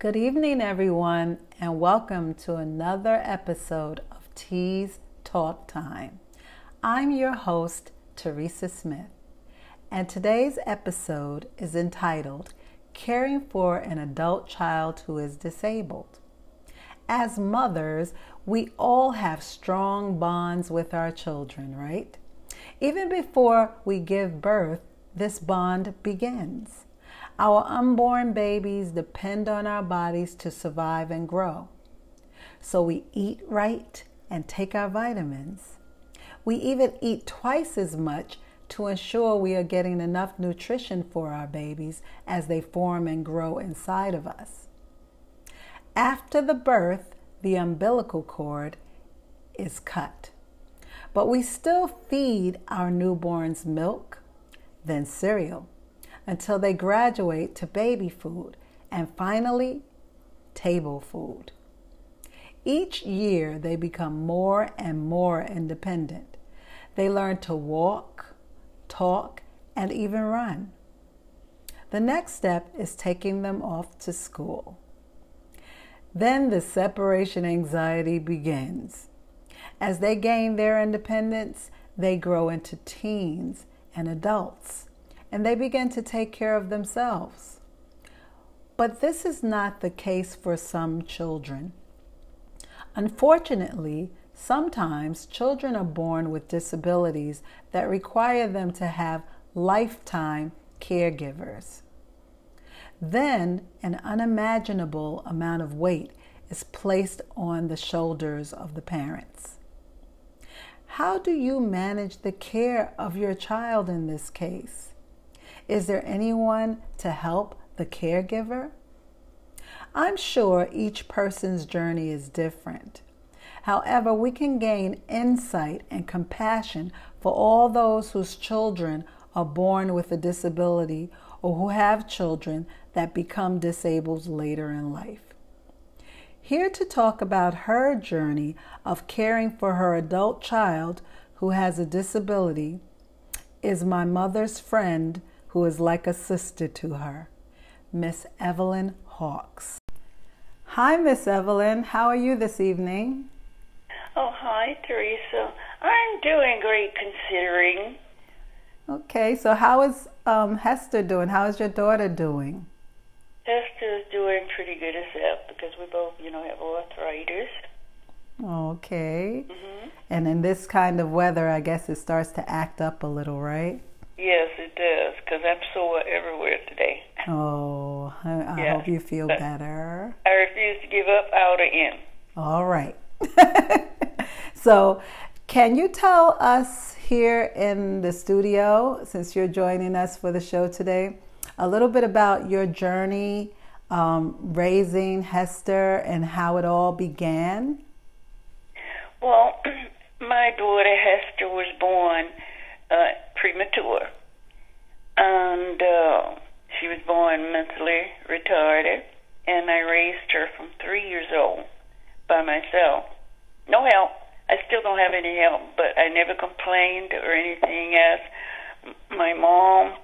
Good evening, everyone, and welcome to another episode of Tea's Talk Time. I'm your host, Teresa Smith, and today's episode is entitled Caring for an Adult Child Who is Disabled. As mothers, we all have strong bonds with our children, right? Even before we give birth, this bond begins. Our unborn babies depend on our bodies to survive and grow. So we eat right and take our vitamins. We even eat twice as much to ensure we are getting enough nutrition for our babies as they form and grow inside of us. After the birth, the umbilical cord is cut. But we still feed our newborns milk, then cereal until they graduate to baby food and finally table food. Each year they become more and more independent. They learn to walk, talk, and even run. The next step is taking them off to school. Then the separation anxiety begins. As they gain their independence, they grow into teens and adults and they begin to take care of themselves. But this is not the case for some children. Unfortunately, sometimes children are born with disabilities that require them to have lifetime caregivers. Then an unimaginable amount of weight is placed on the shoulders of the parents. How do you manage the care of your child in this case? Is there anyone to help the caregiver? I'm sure each person's journey is different. However, we can gain insight and compassion for all those whose children are born with a disability or who have children that become disabled later in life. Here to talk about her journey of caring for her adult child who has a disability is my mother's friend, who is like a sister to her, Miss Evelyn Hawks. Hi, Miss Evelyn. How are you this evening? Oh, hi, Teresa. I'm doing great considering. Okay, so how is um, Hester doing? How is your daughter doing? Hester's doing pretty good herself because we both, you know, have arthritis. Okay. Mm-hmm. And in this kind of weather, I guess it starts to act up a little, right? Yes, does, because I'm sore everywhere today. Oh, I, I yes. hope you feel but better. I refuse to give up out or in. All right. so, can you tell us here in the studio, since you're joining us for the show today, a little bit about your journey um, raising Hester and how it all began? Well, my daughter Hester was born uh, premature. And uh, she was born mentally retarded, and I raised her from three years old by myself. No help. I still don't have any help, but I never complained or anything as my mom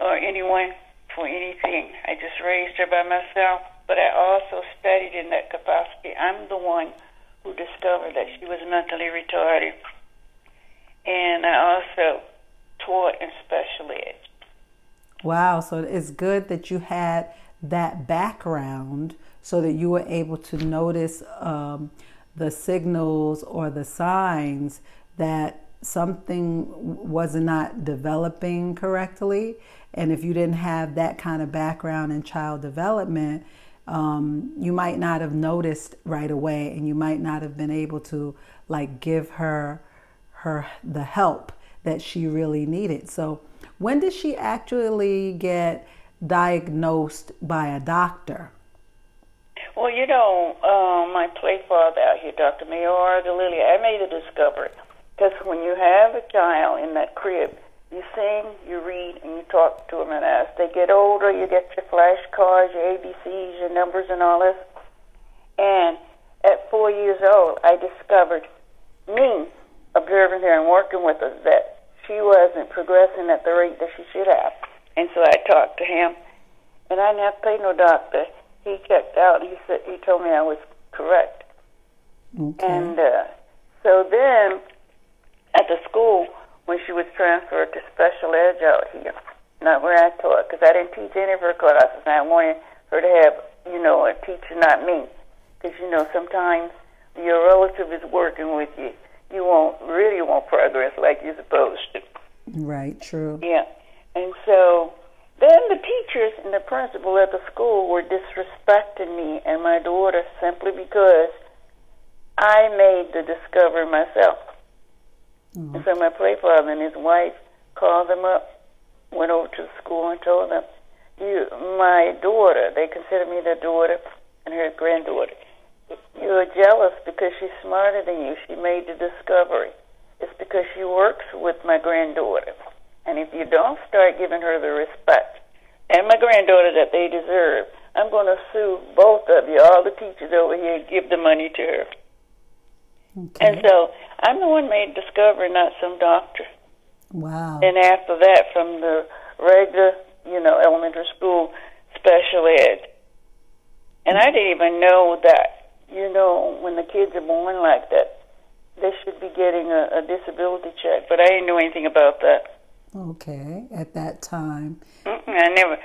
or anyone for anything. I just raised her by myself, but I also studied in that capacity. I'm the one who discovered that she was mentally retarded and I also in special ed. Wow, so it's good that you had that background so that you were able to notice um, the signals or the signs that something was not developing correctly. And if you didn't have that kind of background in child development, um, you might not have noticed right away and you might not have been able to like give her her the help that she really needed. So, when did she actually get diagnosed by a doctor? Well, you know, uh, my play father out here, Dr. Mayor Galileo, I made a discovery. Because when you have a child in that crib, you sing, you read, and you talk to them. And as they get older, you get your flashcards, your ABCs, your numbers, and all this. And at four years old, I discovered me observing her and working with us that she wasn't progressing at the rate that she should have. And so I talked to him, and I didn't have to pay no doctor. he checked out. He said he told me I was correct. Okay. And uh, so then at the school, when she was transferred to special ed out here, not where I taught, because I didn't teach any of her classes. I wanted her to have, you know, a teacher, not me. Because, you know, sometimes your relative is working with you. You won't really won't progress like you're supposed to. right, true. Yeah. And so then the teachers and the principal at the school were disrespecting me and my daughter simply because I made the discovery myself. Mhm. And so my play father and his wife called them up, went over to the school and told them, "You, my daughter, they consider me their daughter and her granddaughter. You are jealous because she's smarter than you. She made the discovery. It's because she works with my granddaughter. And if you don't start giving her the respect and my granddaughter that they deserve, I'm going to sue both of you, all the teachers over here, and give the money to her." Okay. And so I'm the one made discovery, not some doctor. wow. And after that, from the regular, you know, elementary school, special ed. And I didn't even know that, you know, when the kids are born like that, they should be getting a, a disability check. But I didn't know anything about that. Okay. At that time. Mm-mm, I never.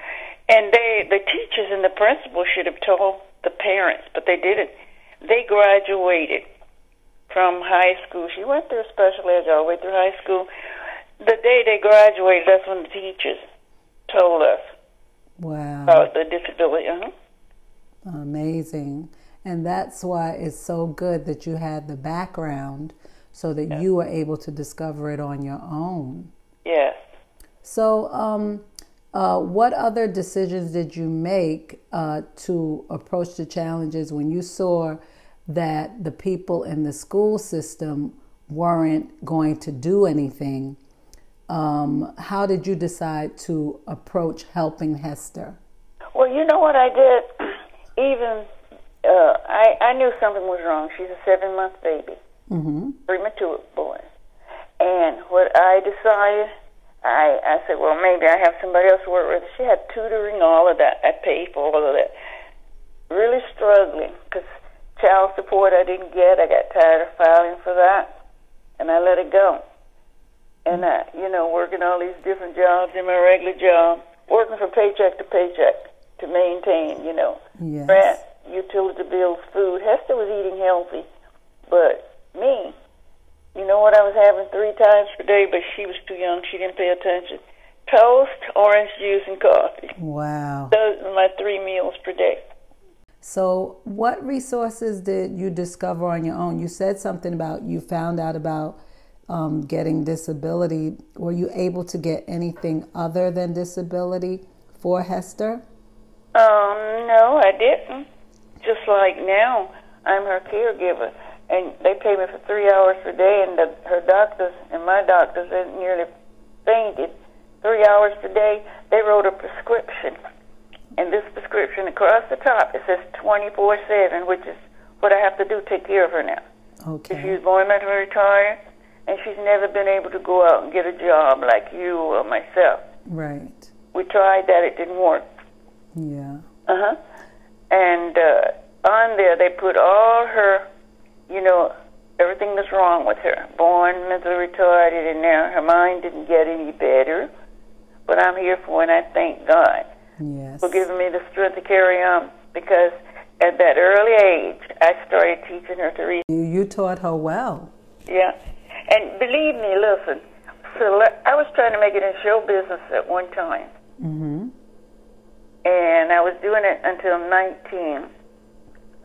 And they, the teachers and the principal should have told the parents, but they didn't. They graduated from high school. She went through special ed all the way through high school. The day they graduated, that's when the teachers told us Wow. about the disability. Uh-huh. Amazing. And that's why it's so good that you had the background so that you were able to discover it on your own. Yes. So, um, uh, what other decisions did you make uh, to approach the challenges when you saw that the people in the school system weren't going to do anything? Um, how did you decide to approach helping Hester? Well, you know what I did? Even uh, I, I knew something was wrong. She's a seven month baby. Mm-hmm. premature boy. And what I decided, I I said, well, maybe I have somebody else to work with. She had tutoring, all of that. I paid for all of that. Really struggling because child support I didn't get. I got tired of filing for that, and I let it go. And I, you know, working all these different jobs in my regular job, working from paycheck to paycheck to maintain, you know, Yes. rent, utility bills, food. Hester was eating healthy, but me, you know what I was having three times per day, but she was too young. She didn't pay attention. Toast, orange juice, and coffee. Wow. Those are my three meals per day. So, what resources did you discover on your own? You said something about you found out about um, getting disability. Were you able to get anything other than disability for Hester? Um, no, I didn't. Just like now, I'm her caregiver, and they pay me for three hours per day, and the, her doctors and my doctors they nearly fainted. Three hours per day, they wrote a prescription, and this prescription across the top it says 24/7, which is what I have to do take care of her now. Okay. was born mentally retarded, and she's never been able to go out and get a job like you or myself. Right. We tried that; it didn't work. Yeah. Uh huh. And uh, on there, they put all her, you know, everything that's wrong with her. Born mentally retarded, and now her mind didn't get any better. But I'm here for and I thank God Yes. for giving me the strength to carry on. Because at that early age, I started teaching her to read. You, you taught her well. Yeah. And believe me, listen, so I was trying to make it in show business at one time. Mm-hmm. And I was doing it until 19.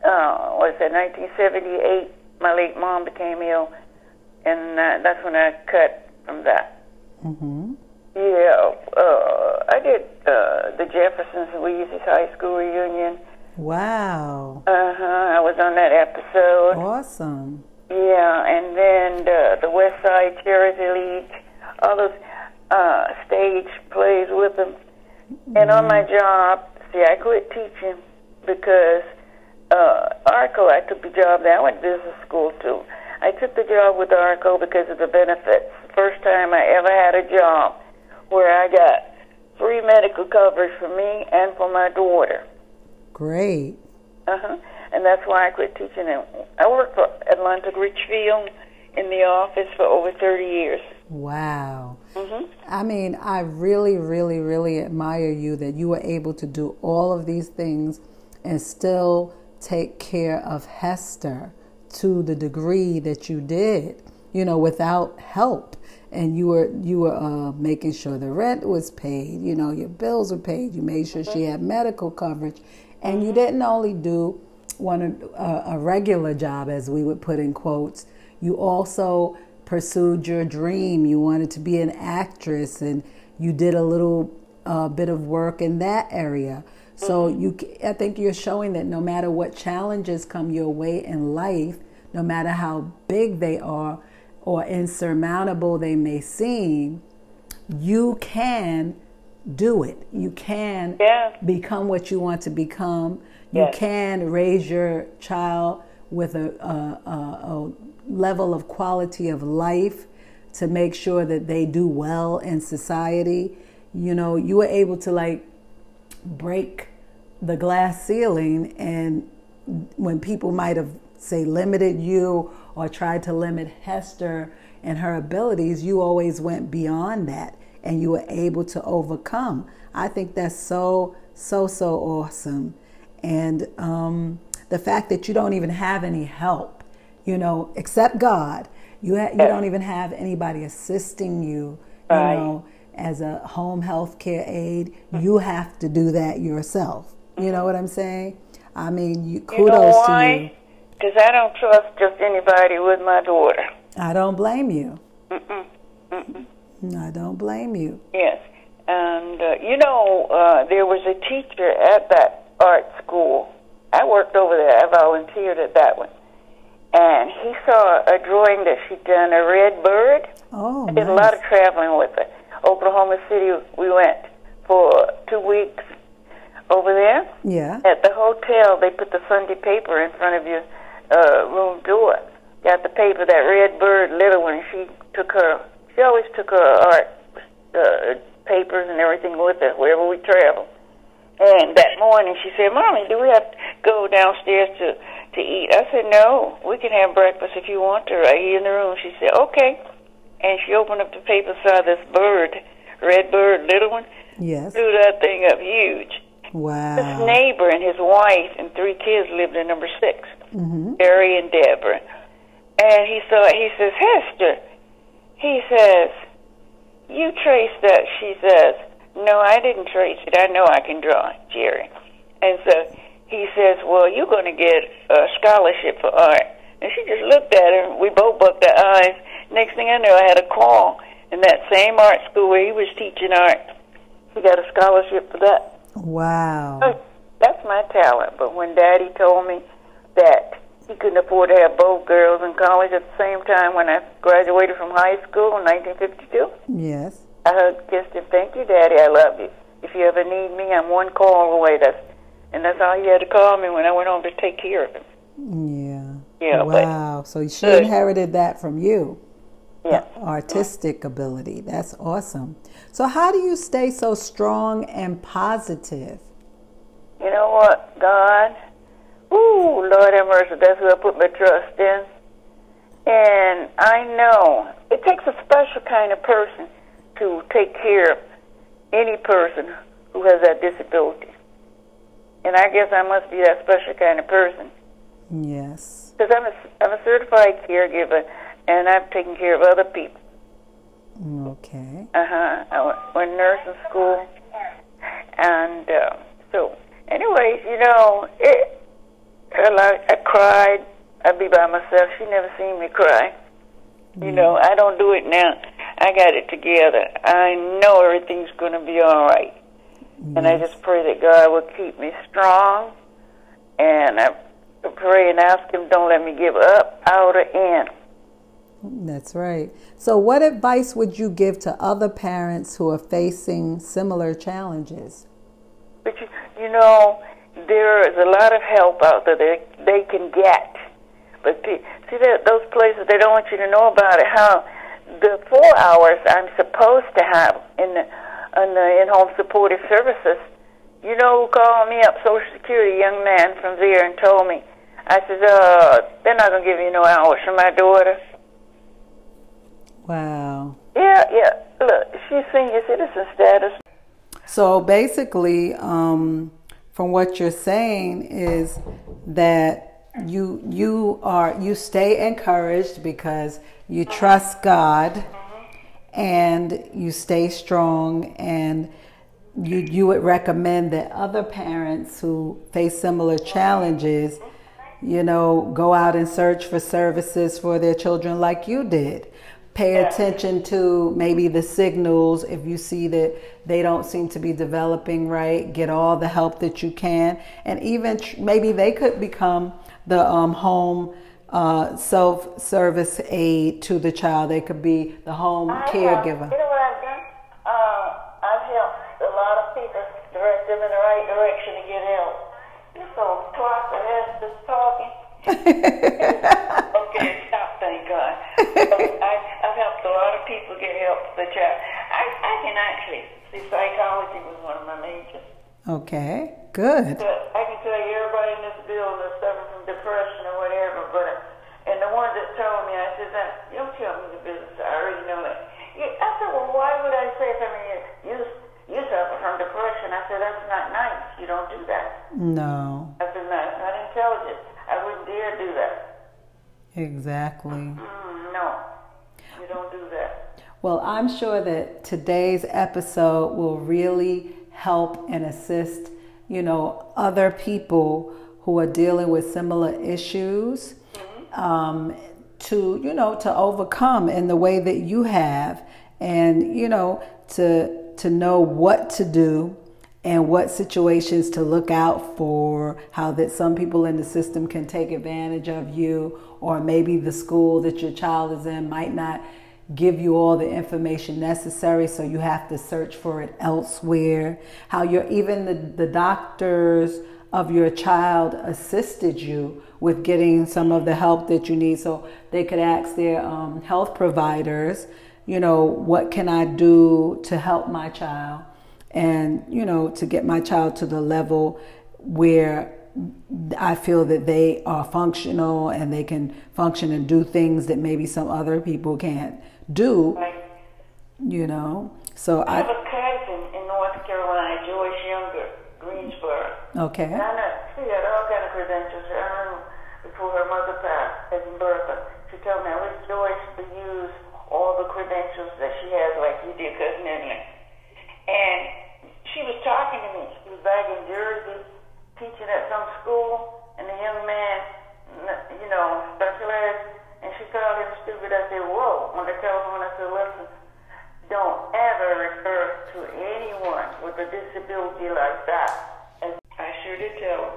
Uh, what is that? 1978. My late mom became ill, and uh, that's when I cut from that. Mm-hmm. Yeah, uh, I did uh, the Jeffersons Louise's high school reunion. Wow. Uh huh. I was on that episode. Awesome. Yeah, and then uh, the West Side Charity League, all those uh, stage plays with them. And on my job, see, I quit teaching because uh, ARCO, I took the job there. I went to business school too. I took the job with ARCO because of the benefits. First time I ever had a job where I got free medical coverage for me and for my daughter. Great. Uh huh. And that's why I quit teaching. And I worked for Atlantic Richfield in the office for over 30 years. Wow. Hmm I mean, I really, really, really admire you that you were able to do all of these things and still take care of Hester to the degree that you did, you know, without help. And you were you were uh, making sure the rent was paid, you know, your bills were paid. You made sure she had medical coverage, and you didn't only do one a, a regular job, as we would put in quotes. You also pursued your dream. You wanted to be an actress, and you did a little uh, bit of work in that area. So you, I think you're showing that no matter what challenges come your way in life, no matter how big they are or insurmountable they may seem, you can do it. You can Yeah. become what you want to become. You Yes. can raise your child with a, a, a, a level of quality of life to make sure that they do well in society. You know, you were able to like break the glass ceiling and when people might have say limited you or tried to limit Hester and her abilities, you always went beyond that and you were able to overcome. I think that's so so so awesome. And um, the fact that you don't even have any help, you know, except God. You ha- you don't even have anybody assisting you, you Right. know, as a home health care aide. You have to do that yourself. You know what I'm saying? I mean, you, You know kudos to you. Because I don't trust just anybody with my daughter. I don't blame you. Mm-mm. Mm-mm. I don't blame you. Yes. And, uh, you know, uh, there was a teacher at that art school. I worked over there. I volunteered at that one. And he saw a drawing that she'd done, a red bird. Oh, I did a lot of traveling with her. Oklahoma City, we went for two weeks over there. yeah. At the hotel, they put the Sunday paper in front of your uh, room door. Got the paper, that red bird, little one. She took her. She always took her art uh, papers and everything with her wherever we traveled. And that morning, she said, "Mommy, do we have to go downstairs to to eat?" I said, "No, we can have breakfast if you want to, right here in the room." She said, "Okay." And she opened up the paper, saw this bird, red bird, little one. Yes. Blew that thing up huge. Wow. This neighbor and his wife and three kids lived in number 6 Mm-hmm. Barry and Deborah. And he saw it. He says, Hester, he says, you traced that. She says, no, I didn't trace it. I know I can draw, Jerry. And so he says, well, you're going to get a scholarship for art. And she just looked at him. We both bucked our eyes. Next thing I knew, I had a call in that same art school where he was teaching art. He got a scholarship for that. Wow. Oh, that's my talent. But when Daddy told me that he couldn't afford to have both girls in college at the same time when I graduated from high school in 1952, Yes. I hugged, kissed him. Thank you, Daddy. I love you. If you ever need me, I'm one call away. That's and that's all he had to call me when I went home to take care of him. Yeah. Yeah, but- Wow. So she Good. inherited that from you. Yeah. Artistic ability. That's awesome. So how do you stay so strong and positive? You know what, God? Ooh, Lord have mercy. That's who I put my trust in. And I know it takes a special kind of person to take care of any person who has that disability. And I guess I must be that special kind of person Yes. because I'm a, I'm a certified caregiver and I've taken care of other people. Okay. Uh huh. I went, went nursing school, and uh, so, anyways, you know, it. I, cried. I'd be by myself. She never seen me cry. You know, I don't do it now. I got it together. I know everything's going to be all right. And I just pray that God will keep me strong. And I pray and ask Him, don't let me give up, out or in. That's right. So what advice would you give to other parents who are facing similar challenges? But you, you know, there is a lot of help out there they, they can get. But the, see that those places they don't want you to know about it. How the four hours I'm supposed to have in the in the in home supportive services, you know who called me up, Social Security, young man from there, and told me. I said, uh, they're not gonna give you no hours for my daughter. Wow. Yeah, yeah. Look, she's senior citizen status. So basically, um, from what you're saying is that you you are you stay encouraged because you trust God and you stay strong and you you would recommend that other parents who face similar challenges you know go out and search for services for their children like you did. Pay attention to maybe the signals. If you see that they don't seem to be developing right get all the help that you can. And even tr- maybe they could become the um, home uh, self-service aid to the child they could be the home I have- caregiver You know what I've done? Uh, I've helped a lot of people direct them in the right direction to get help. This old twice the ass just talking. okay, stop, thank God. I, I've helped a lot of people get help for the child. I, I can actually see psychology was one of my majors. okay good But I can tell you, everybody in this building is suffering from depression or whatever. But and the one that told me, I said, that you don't tell me the business. I already know that. I said, well, why would I say something? You you suffer from depression. I said, that's not nice. You don't do that. no I said, no, it's not intelligent. I wouldn't dare do that. exactly Mm, no, you don't do that. Well, I'm sure that today's episode will really help and assist, you know, other people who are dealing with similar issues um, to, you know, to overcome in the way that you have, and you know, to to know what to do and what situations to look out for, how that some people in the system can take advantage of you, or maybe the school that your child is in might not give you all the information necessary, so you have to search for it elsewhere. How you're even the, the doctors of your child assisted you with getting some of the help that you need, so they could ask their um, health providers, you know, what can I do to help my child? and you know to get my child to the level where I feel that they are functional and they can function and do things that maybe some other people can't do, Like, you know. So I I have a cousin in North Carolina, Joyce Younger, Greensboro. okay. And I know she had all kind of credentials. I remember before her mother passed in Bertha, she told me I wish to use all the credentials that she has, like you did, cousin Emily. And she was talking to me. She was back in Jersey, teaching at some school, and the young man, you know, specialized, and she called him stupid. I said, "Whoa!" On the telephone, I said, "Listen." Don't ever refer to anyone with a disability like that. And I sure did tell her.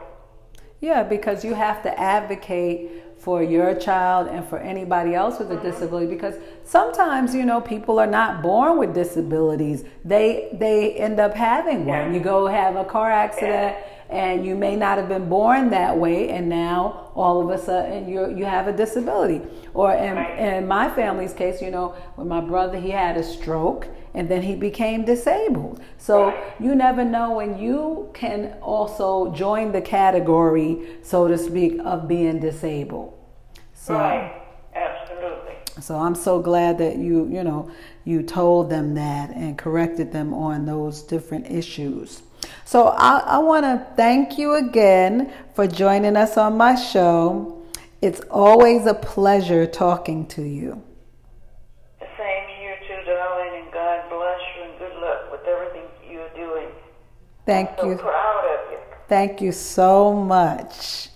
Yeah, because you have to advocate for your child and for anybody else with a mm-hmm. disability because sometimes you know people are not born with disabilities they they end up having one you go have a car accident and you may not have been born that way and now all of a sudden you you have a disability or in, in my family's case you know when my brother he had a stroke and then he became disabled so you never know when you can also join the category so to speak of being disabled so Right. Absolutely. so I'm so glad that you, you know, you told them that and corrected them on those different issues. So I, I want to thank you again for joining us on my show. It's always a pleasure talking to you. Same you too, darling, and God bless you and good luck with everything you're doing. Thank So you. proud of you. Thank you so much.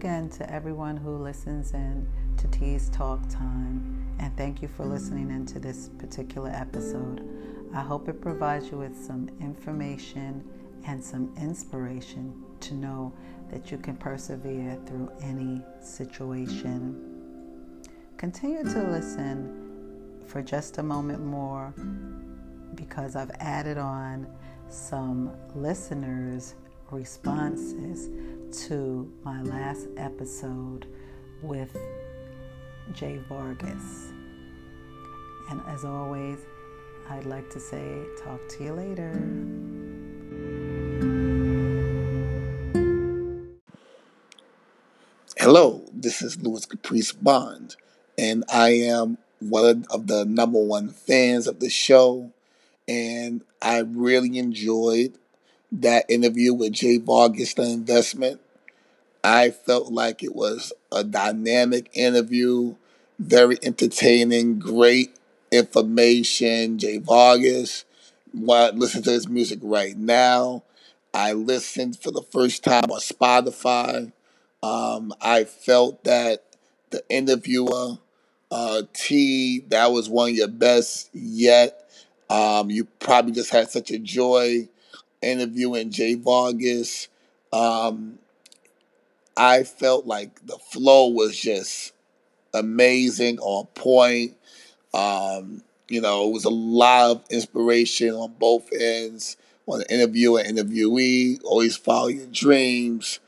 Again to everyone who listens in to Tea's Talk Time, and thank you for listening into this particular episode. I hope it provides you with some information and some inspiration to know that you can persevere through any situation. Continue to listen for just a moment more because I've added on some listeners' responses to my last episode with Jay Vargas. And as always, I'd like to say, talk to you later. Hello, this is Louis Caprice Bond, and I am one of the number one fans of the show. And I really enjoyed that interview with Jay Vargas, the investment. I felt like it was a dynamic interview, very entertaining, great information. Jay Vargas, want listen to his music right now. I listened for the first time on Spotify. Um, I felt that the interviewer, uh, T, that was one of your best yet. Um, you probably just had such a joy interviewing Jay Vargas. Um, I felt like the flow was just amazing, on point. Um, you know, it was a lot of inspiration on both ends, on the interviewer interviewee. Always follow your dreams.